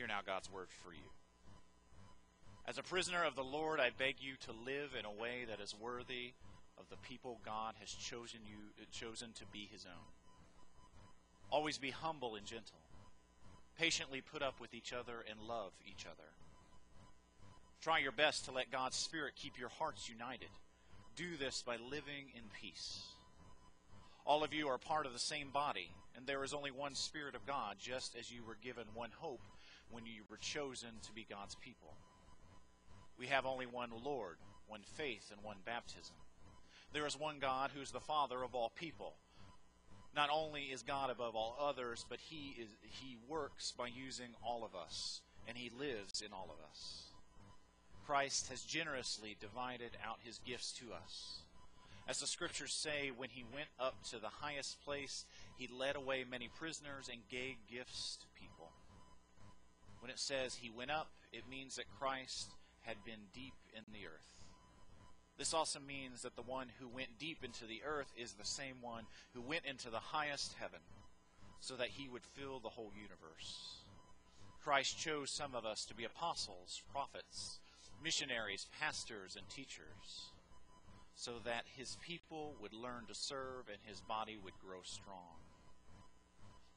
Hear now God's word for you. As a prisoner of the Lord, I beg you to live in a way that is worthy of the people God has chosen you chosen to be his own. Always be humble and gentle. Patiently put up with each other and love each other. Try your best to let God's Spirit keep your hearts united. Do this by living in peace. All of you are part of the same body, and there is only one Spirit of God, just as you were given one hope when you were chosen to be God's people. We have only one Lord, one faith, and one baptism. There is one God who is the Father of all people. Not only is God above all others, but he is he works by using all of us, and he lives in all of us. Christ has generously divided out his gifts to us. As the scriptures say, when he went up to the highest place, he led away many prisoners and gave gifts. When it says he went up, it means that Christ had been deep in the earth. This also means that the one who went deep into the earth is the same one who went into the highest heaven so that he would fill the whole universe. Christ chose some of us to be apostles, prophets, missionaries, pastors, and teachers so that his people would learn to serve and his body would grow strong.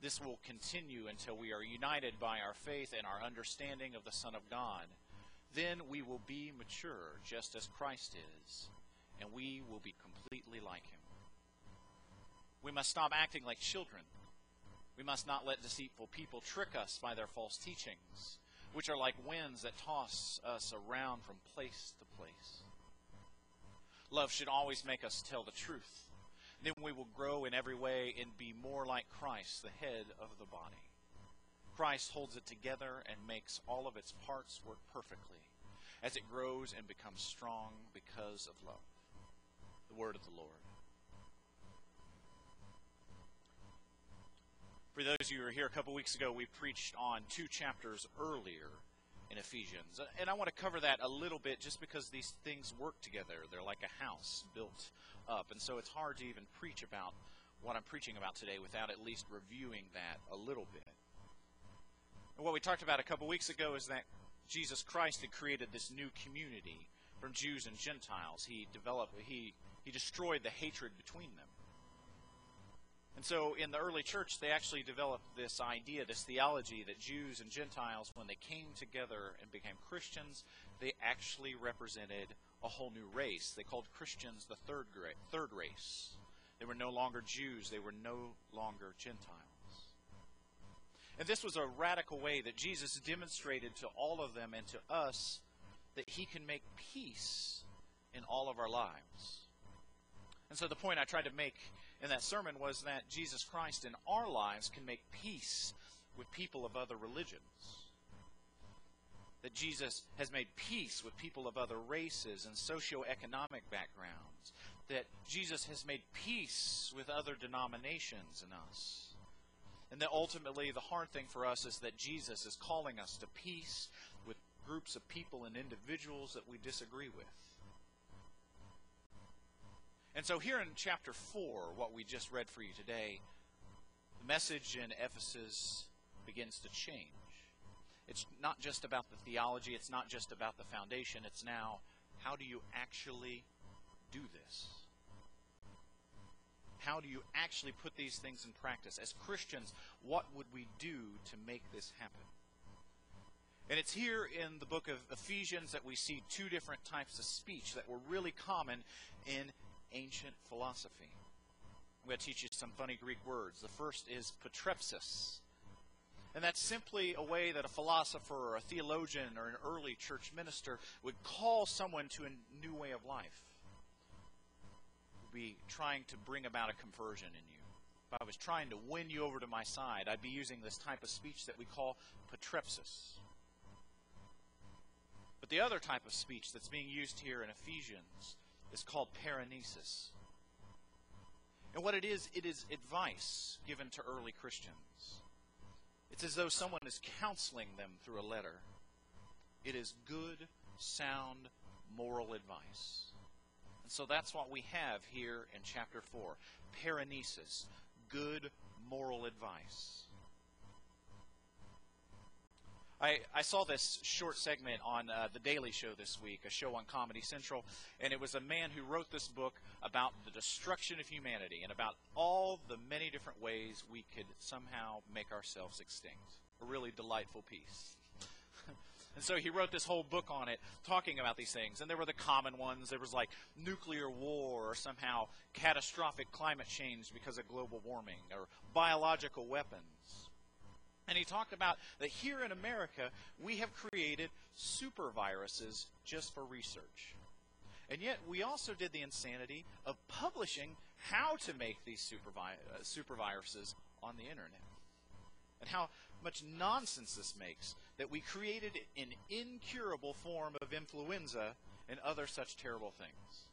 This will continue until we are united by our faith and our understanding of the Son of God then we will be mature, just as Christ is, and we will be completely like him. We must stop acting like children. We must not let deceitful people trick us by their false teachings, which are like winds that toss us around from place to place. Love should always make us tell the truth. Then we will grow in every way and be more like Christ, the head of the body. Christ holds it together and makes all of its parts work perfectly as it grows and becomes strong because of love. The word of the Lord. For those of you who were here a couple weeks ago, we preached on two chapters earlier Ephesians. And I want to cover that a little bit just because these things work together. They're like a house built up. And so it's hard to even preach about what I'm preaching about today without at least reviewing that a little bit. And what we talked about a couple weeks ago is that Jesus Christ had created this new community from Jews and Gentiles. He developed he he destroyed the hatred between them. And so in the early church they actually developed this idea, this theology that Jews and Gentiles when they came together and became Christians, they actually represented a whole new race. They called Christians the third third race. They were no longer Jews, they were no longer Gentiles. And this was a radical way that Jesus demonstrated to all of them and to us that he can make peace in all of our lives. And so the point I tried to make in that sermon was that Jesus Christ in our lives can make peace with people of other religions. That Jesus has made peace with people of other races and socioeconomic backgrounds. That Jesus has made peace with other denominations in us and that ultimately the hard thing for us is that Jesus is calling us to peace with groups of people and individuals that we disagree with. And so here in chapter 4, what we just read for you today, the message in Ephesus begins to change. It's not just about the theology, it's not just about the foundation, it's now how do you actually do this? How do you actually put these things in practice? As Christians, what would we do to make this happen? And it's here in the book of Ephesians that we see two different types of speech that were really common in ancient philosophy. I'm going to teach you some funny Greek words. The first is protrepsis. And that's simply a way that a philosopher or a theologian or an early church minister would call someone to a new way of life Would be trying to bring about a conversion in you. If I was trying to win you over to my side, I'd be using this type of speech that we call protrepsis. But the other type of speech that's being used here in Ephesians is called paraenesis. And what it is, it is advice given to early Christians. It's as though someone is counseling them through a letter. It is good, sound, moral advice. And so that's what we have here in chapter 4 paraenesis, good moral advice. I, I saw this short segment on uh, The Daily Show this week, a show on Comedy Central, and it was a man who wrote this book about the destruction of humanity and about all the many different ways we could somehow make ourselves extinct. A really delightful piece. and so he wrote this whole book on it, talking about these things. And there were the common ones. There was like nuclear war or somehow catastrophic climate change because of global warming or biological weapons and he talked about that here in America, we have created super viruses just for research. And yet, we also did the insanity of publishing how to make these super, vi- uh, super viruses on the internet. And how much nonsense this makes that we created an incurable form of influenza and other such terrible things.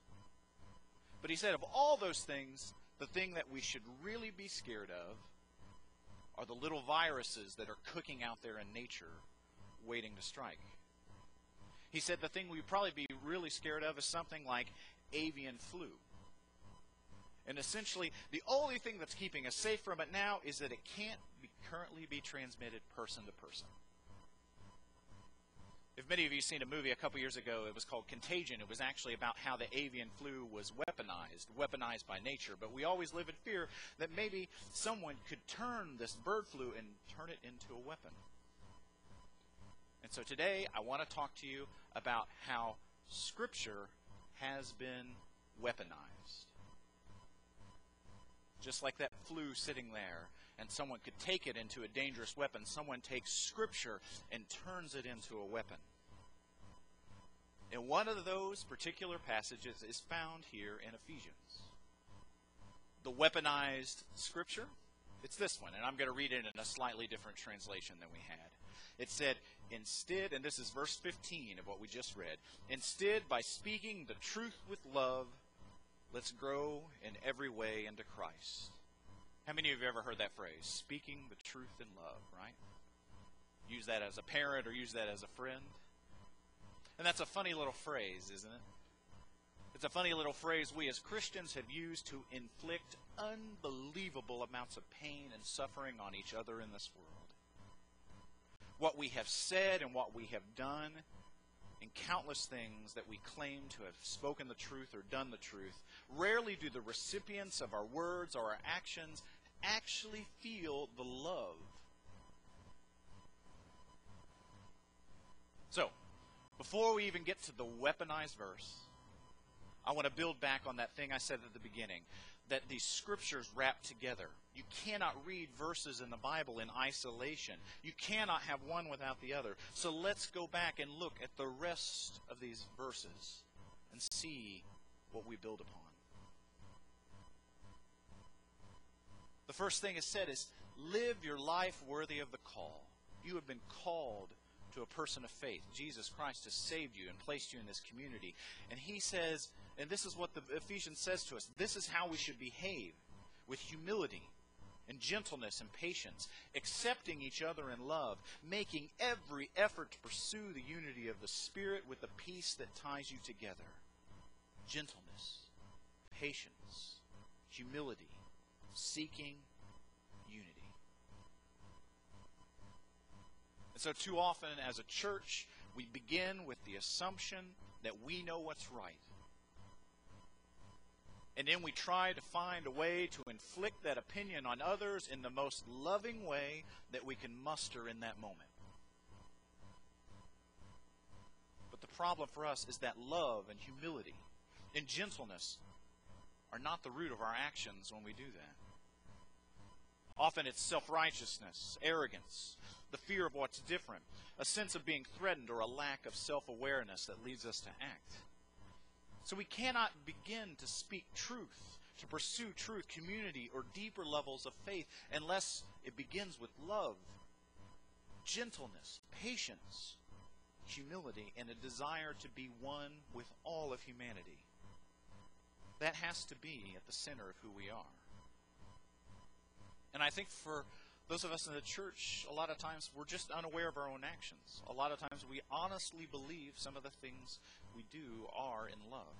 But he said, of all those things, the thing that we should really be scared of are the little viruses that are cooking out there in nature waiting to strike. He said the thing we'd probably be really scared of is something like avian flu. And essentially, the only thing that's keeping us safe from it now is that it can't be currently be transmitted person to person. If many of you seen a movie a couple years ago, it was called Contagion. It was actually about how the avian flu was weaponized, weaponized by nature. But we always live in fear that maybe someone could turn this bird flu and turn it into a weapon. And so today I want to talk to you about how Scripture has been weaponized. Just like that flu sitting there, and someone could take it into a dangerous weapon, someone takes Scripture and turns it into a weapon. And one of those particular passages is found here in Ephesians. The weaponized Scripture, it's this one, and I'm going to read it in a slightly different translation than we had. It said, Instead, and this is verse 15 of what we just read, instead, by speaking the truth with love, let's grow in every way into Christ how many of you have ever heard that phrase? Speaking the truth in love, right? Use that as a parent or use that as a friend. And that's a funny little phrase, isn't it? It's a funny little phrase we as Christians have used to inflict unbelievable amounts of pain and suffering on each other in this world. What we have said and what we have done in countless things that we claim to have spoken the truth or done the truth, rarely do the recipients of our words or our actions actually feel the love. So, before we even get to the weaponized verse, I want to build back on that thing I said at the beginning that these scriptures wrap together. You cannot read verses in the Bible in isolation. You cannot have one without the other. So let's go back and look at the rest of these verses and see what we build upon. The first thing is said is live your life worthy of the call. You have been called to a person of faith. Jesus Christ has saved you and placed you in this community. And he says, and this is what the Ephesians says to us this is how we should behave with humility and gentleness and patience, accepting each other in love, making every effort to pursue the unity of the Spirit with the peace that ties you together. Gentleness, patience, humility, seeking unity. And so, too often as a church, we begin with the assumption that we know what's right and then we try to find a way to inflict that opinion on others in the most loving way that we can muster in that moment. But the problem for us is that love and humility and gentleness are not the root of our actions when we do that. Often it's self righteousness, arrogance, the fear of what's different, a sense of being threatened, or a lack of self awareness that leads us to act. So we cannot begin to speak truth, to pursue truth, community, or deeper levels of faith unless it begins with love, gentleness, patience, humility, and a desire to be one with all of humanity. That has to be at the center of who we are. And I think for those of us in the church, a lot of times we're just unaware of our own actions. A lot of times we honestly believe some of the things we do are in love.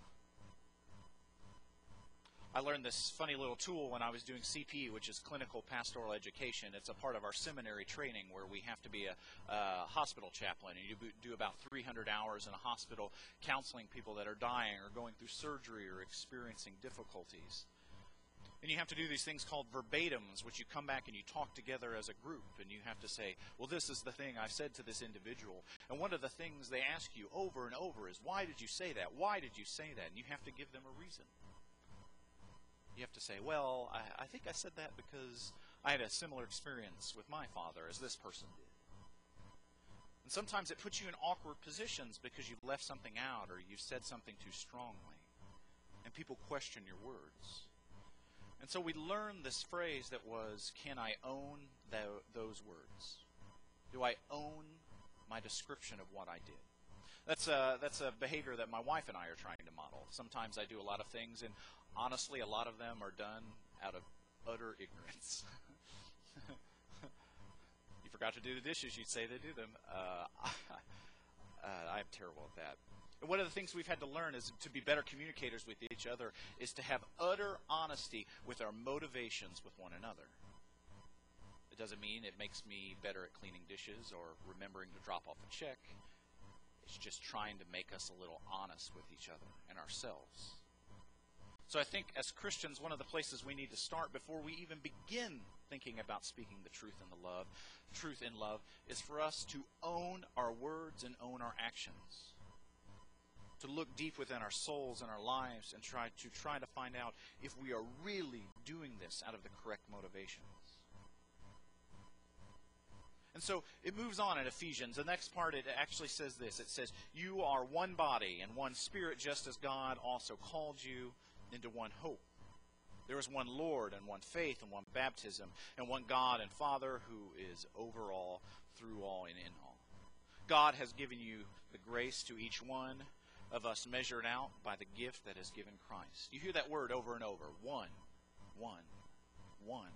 I learned this funny little tool when I was doing CP, which is clinical pastoral education. It's a part of our seminary training where we have to be a, a hospital chaplain, and you do about 300 hours in a hospital counseling people that are dying or going through surgery or experiencing difficulties. And you have to do these things called verbatims, which you come back and you talk together as a group, and you have to say, Well, this is the thing I've said to this individual. And one of the things they ask you over and over is, Why did you say that? Why did you say that? And you have to give them a reason. You have to say, Well, I, I think I said that because I had a similar experience with my father as this person did. And sometimes it puts you in awkward positions because you've left something out or you've said something too strongly. And people question your words. And so we learned this phrase that was, Can I own those words? Do I own my description of what I did? That's a, that's a behavior that my wife and I are trying to model. Sometimes I do a lot of things, and honestly, a lot of them are done out of utter ignorance. you forgot to do the dishes, you'd say they do them. Uh, uh, I'm terrible at that. And one of the things we've had to learn is to be better communicators with each other is to have utter honesty with our motivations with one another. It doesn't mean it makes me better at cleaning dishes or remembering to drop off a check. It's just trying to make us a little honest with each other and ourselves. So I think as Christians, one of the places we need to start before we even begin thinking about speaking the truth in the love, truth in love, is for us to own our words and own our actions to look deep within our souls and our lives and try to try to find out if we are really doing this out of the correct motivations. And so it moves on in Ephesians. The next part it actually says this. It says, "You are one body and one spirit just as God also called you into one hope." There is one Lord and one faith and one baptism and one God and Father who is over all, through all, and in all. God has given you the grace to each one of us measured out by the gift that is given Christ. You hear that word over and over one, one, one.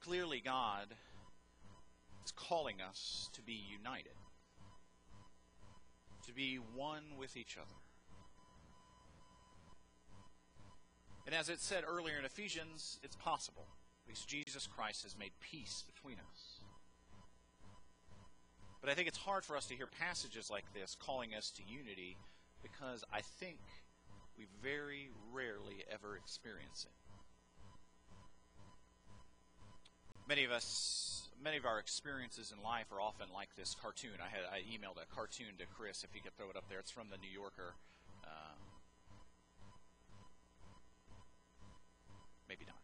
Clearly, God is calling us to be united, to be one with each other. And as it said earlier in Ephesians, it's possible because Jesus Christ has made peace between us. But I think it's hard for us to hear passages like this calling us to unity because I think we very rarely ever experience it. Many of us, many of our experiences in life are often like this cartoon. I had I emailed a cartoon to Chris if he could throw it up there. It's from the New Yorker. Uh, maybe not.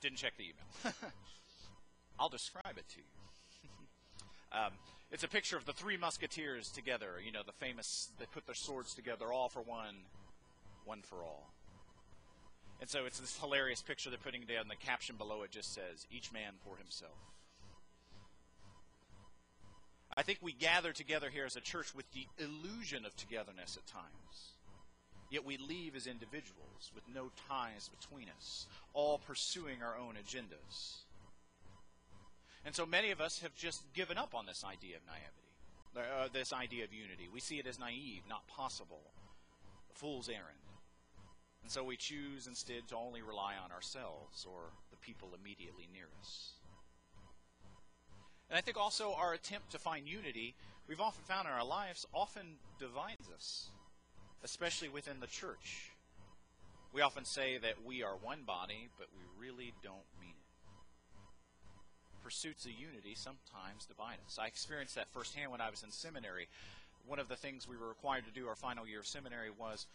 Didn't check the email. I'll describe it to you. Um, it's a picture of the three musketeers together. You know, the famous, they put their swords together, all for one, one for all. And so it's this hilarious picture they're putting down. The caption below it just says, each man for himself. I think we gather together here as a church with the illusion of togetherness at times. Yet we leave as individuals with no ties between us, all pursuing our own agendas. And so many of us have just given up on this idea of naivety, uh, this idea of unity. We see it as naive, not possible, a fool's errand. And so we choose instead to only rely on ourselves or the people immediately near us. And I think also our attempt to find unity, we've often found in our lives, often divides us, especially within the church. We often say that we are one body, but we really don't pursuits of unity sometimes divide us. I experienced that firsthand when I was in seminary. One of the things we were required to do our final year of seminary was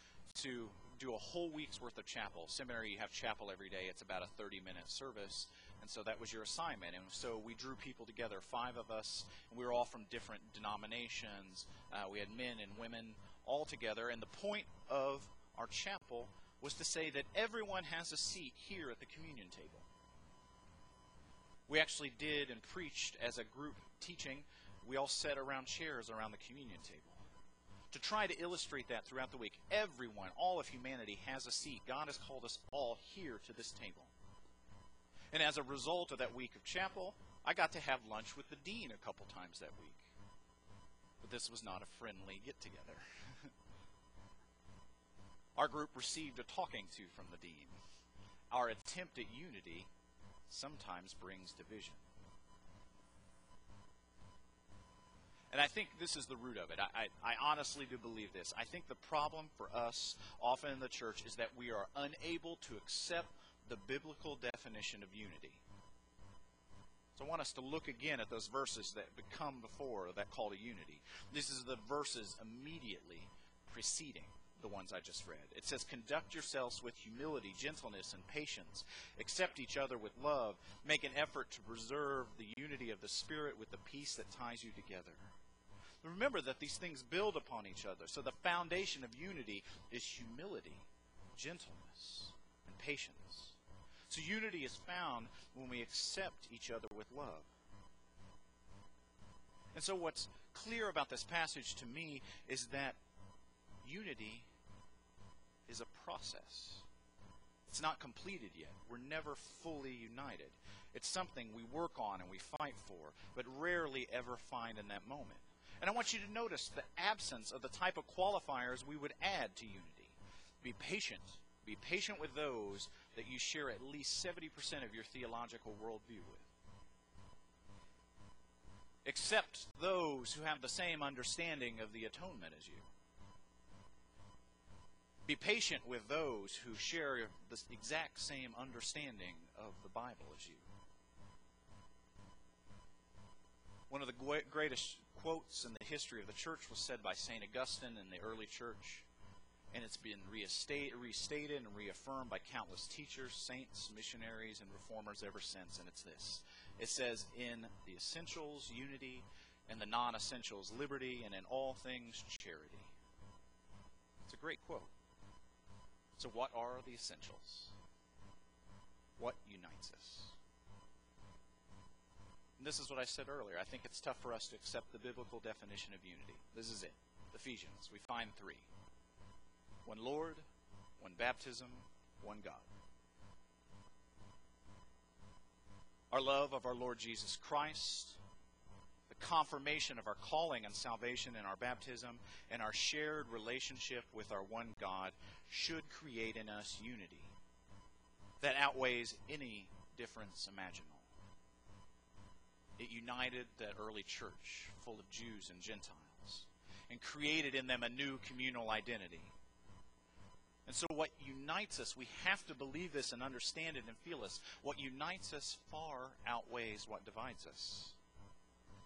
to do a whole week's worth of chapel. Seminary, you have chapel every day. It's about a 30 minute service. And so that was your assignment. And so we drew people together, five of us, we were all from different denominations. Uh, we had men and women all together. And the point of our chapel was to say that everyone has a seat here at the communion table we actually did and preached as a group teaching. We all sat around chairs around the communion table. To try to illustrate that throughout the week, everyone, all of humanity has a seat. God has called us all here to this table. And as a result of that week of chapel, I got to have lunch with the dean a couple times that week. But this was not a friendly get together. Our group received a talking to from the dean. Our attempt at unity sometimes brings division. And I think this is the root of it. I, I, I, honestly do believe this. I think the problem for us often in the church is that we are unable to accept the biblical definition of unity. So I want us to look again at those verses that become before that call to unity. This is the verses immediately preceding the ones I just read. It says, Conduct yourselves with humility, gentleness, and patience. Accept each other with love. Make an effort to preserve the unity of the Spirit with the peace that ties you together. Remember that these things build upon each other. So the foundation of unity is humility, gentleness, and patience. So unity is found when we accept each other with love. And so what's clear about this passage to me is that unity is a process. It's not completed yet. We're never fully united. It's something we work on and we fight for, but rarely ever find in that moment. And I want you to notice the absence of the type of qualifiers we would add to unity. Be patient. Be patient with those that you share at least 70% of your theological worldview with. Accept those who have the same understanding of the atonement as you. Be patient with those who share the exact same understanding of the Bible as you. One of the greatest quotes in the history of the church was said by St. Augustine in the early church, and it's been restated and reaffirmed by countless teachers, saints, missionaries, and reformers ever since, and it's this. It says, In the essentials, unity, and the non essentials, liberty, and in all things, charity. It's a great quote. So, what are the essentials? What unites us? And this is what I said earlier. I think it's tough for us to accept the biblical definition of unity. This is it Ephesians. We find three one Lord, one baptism, one God. Our love of our Lord Jesus Christ, the confirmation of our calling and salvation in our baptism, and our shared relationship with our one God should create in us unity that outweighs any difference imaginable. It united that early church full of Jews and Gentiles and created in them a new communal identity. And so, what unites us, we have to believe this and understand it and feel this. What unites us far outweighs what divides us.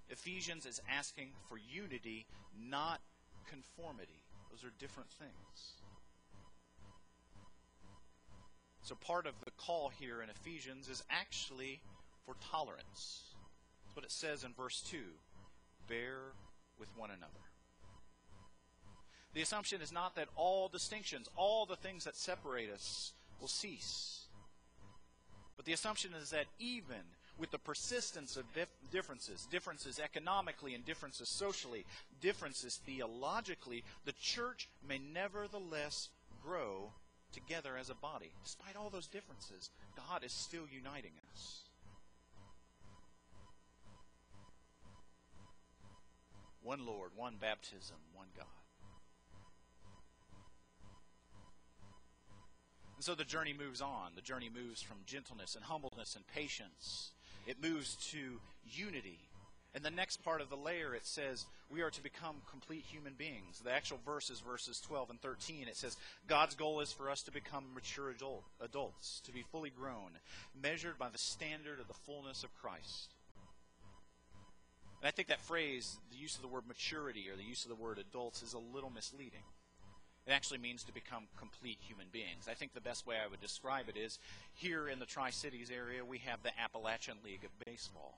Ephesians is asking for unity, not conformity. Those are different things. So, part of the call here in Ephesians is actually for tolerance. That's what it says in verse 2 bear with one another. The assumption is not that all distinctions, all the things that separate us, will cease. But the assumption is that even with the persistence of dif- differences, differences economically and differences socially, differences theologically, the church may nevertheless grow together as a body. Despite all those differences, God is still uniting us. One Lord, one baptism, one God. And so the journey moves on. The journey moves from gentleness and humbleness and patience. It moves to unity. And the next part of the layer, it says, we are to become complete human beings. The actual verse is verses 12 and 13. It says, God's goal is for us to become mature adult, adults, to be fully grown, measured by the standard of the fullness of Christ. And I think that phrase, the use of the word maturity or the use of the word adults, is a little misleading. It actually means to become complete human beings. I think the best way I would describe it is here in the Tri Cities area, we have the Appalachian League of Baseball.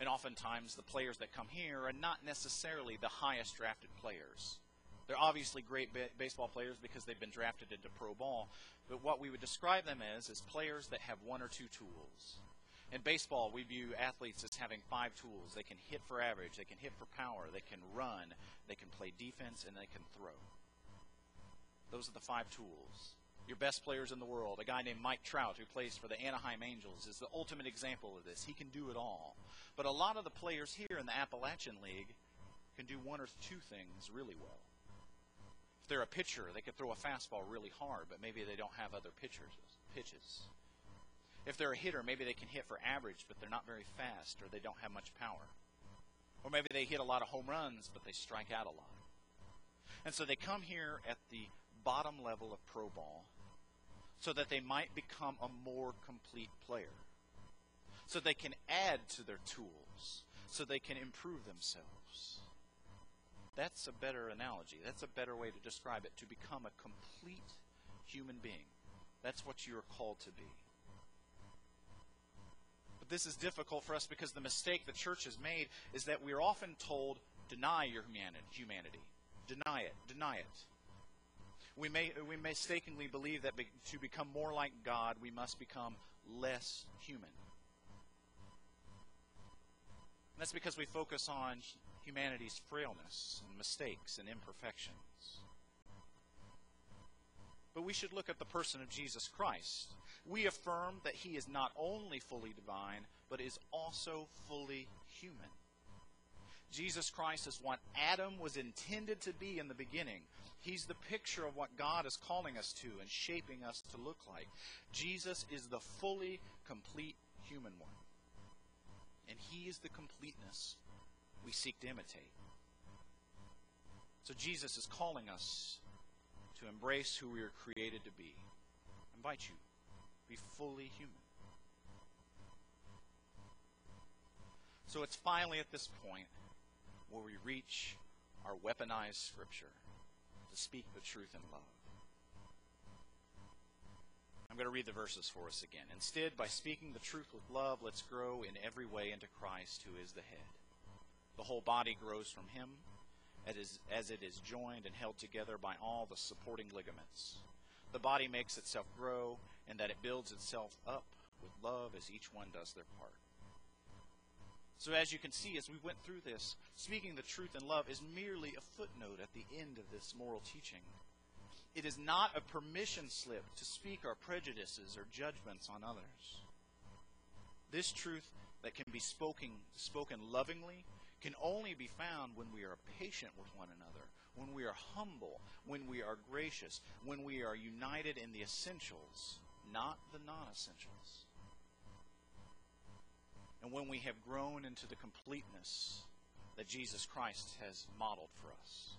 And oftentimes, the players that come here are not necessarily the highest drafted players. They're obviously great ba- baseball players because they've been drafted into pro ball, but what we would describe them as is players that have one or two tools. In baseball, we view athletes as having five tools. They can hit for average, they can hit for power, they can run, they can play defense, and they can throw. Those are the five tools. Your best players in the world, a guy named Mike Trout who plays for the Anaheim Angels, is the ultimate example of this. He can do it all. But a lot of the players here in the Appalachian League can do one or two things really well. If they're a pitcher, they could throw a fastball really hard, but maybe they don't have other pitchers, pitches. If they're a hitter, maybe they can hit for average, but they're not very fast or they don't have much power. Or maybe they hit a lot of home runs, but they strike out a lot. And so they come here at the bottom level of pro ball so that they might become a more complete player. So they can add to their tools, so they can improve themselves. That's a better analogy. That's a better way to describe it to become a complete human being. That's what you are called to be. But this is difficult for us because the mistake the church has made is that we are often told, deny your humanity. Deny it. Deny it. We may we mistakenly believe that be, to become more like God, we must become less human. And that's because we focus on humanity's frailness and mistakes and imperfections. But we should look at the person of Jesus Christ. We affirm that he is not only fully divine, but is also fully human. Jesus Christ is what Adam was intended to be in the beginning. He's the picture of what God is calling us to and shaping us to look like. Jesus is the fully complete human one. And he is the completeness we seek to imitate. So Jesus is calling us to embrace who we are created to be. I invite you, be fully human. So it's finally at this point where we reach our weaponized scripture to speak the truth in love. I'm going to read the verses for us again. Instead, by speaking the truth with love, let's grow in every way into Christ, who is the head. The whole body grows from him as it is joined and held together by all the supporting ligaments. The body makes itself grow, and that it builds itself up with love as each one does their part. So, as you can see, as we went through this, speaking the truth in love is merely a footnote at the end of this moral teaching. It is not a permission slip to speak our prejudices or judgments on others. This truth that can be spoken, spoken lovingly can only be found when we are patient with one another, when we are humble, when we are gracious, when we are united in the essentials, not the non essentials and when we have grown into the completeness that Jesus Christ has modeled for us.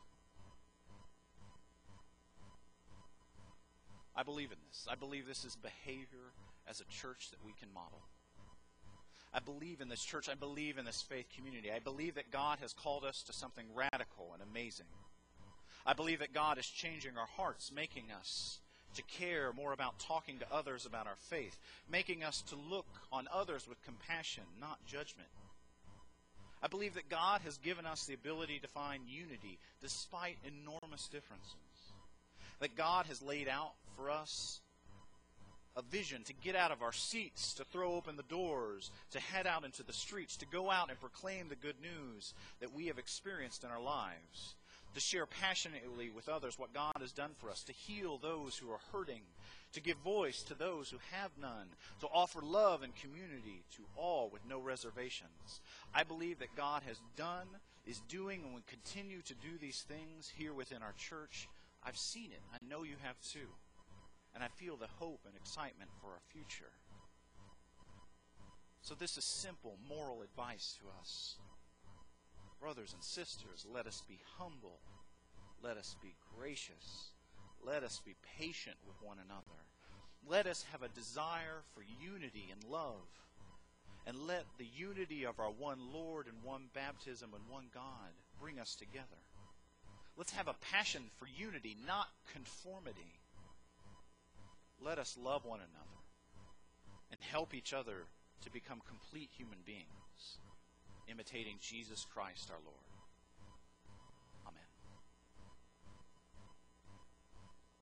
I believe in this. I believe this is behavior as a church that we can model. I believe in this church. I believe in this faith community. I believe that God has called us to something radical and amazing. I believe that God is changing our hearts, making us to care more about talking to others about our faith, making us to look on others with compassion, not judgment. I believe that God has given us the ability to find unity despite enormous differences. That God has laid out for us a vision to get out of our seats, to throw open the doors, to head out into the streets, to go out and proclaim the good news that we have experienced in our lives to share passionately with others what God has done for us, to heal those who are hurting, to give voice to those who have none, to offer love and community to all with no reservations. I believe that God has done, is doing, and will continue to do these things here within our church. I've seen it. I know you have too. And I feel the hope and excitement for our future. So, this is simple moral advice to us. Brothers and sisters, let us be humble. Let us be gracious. Let us be patient with one another. Let us have a desire for unity and love. And let the unity of our one Lord and one baptism and one God bring us together. Let's have a passion for unity, not conformity. Let us love one another and help each other to become complete human beings imitating Jesus Christ our Lord.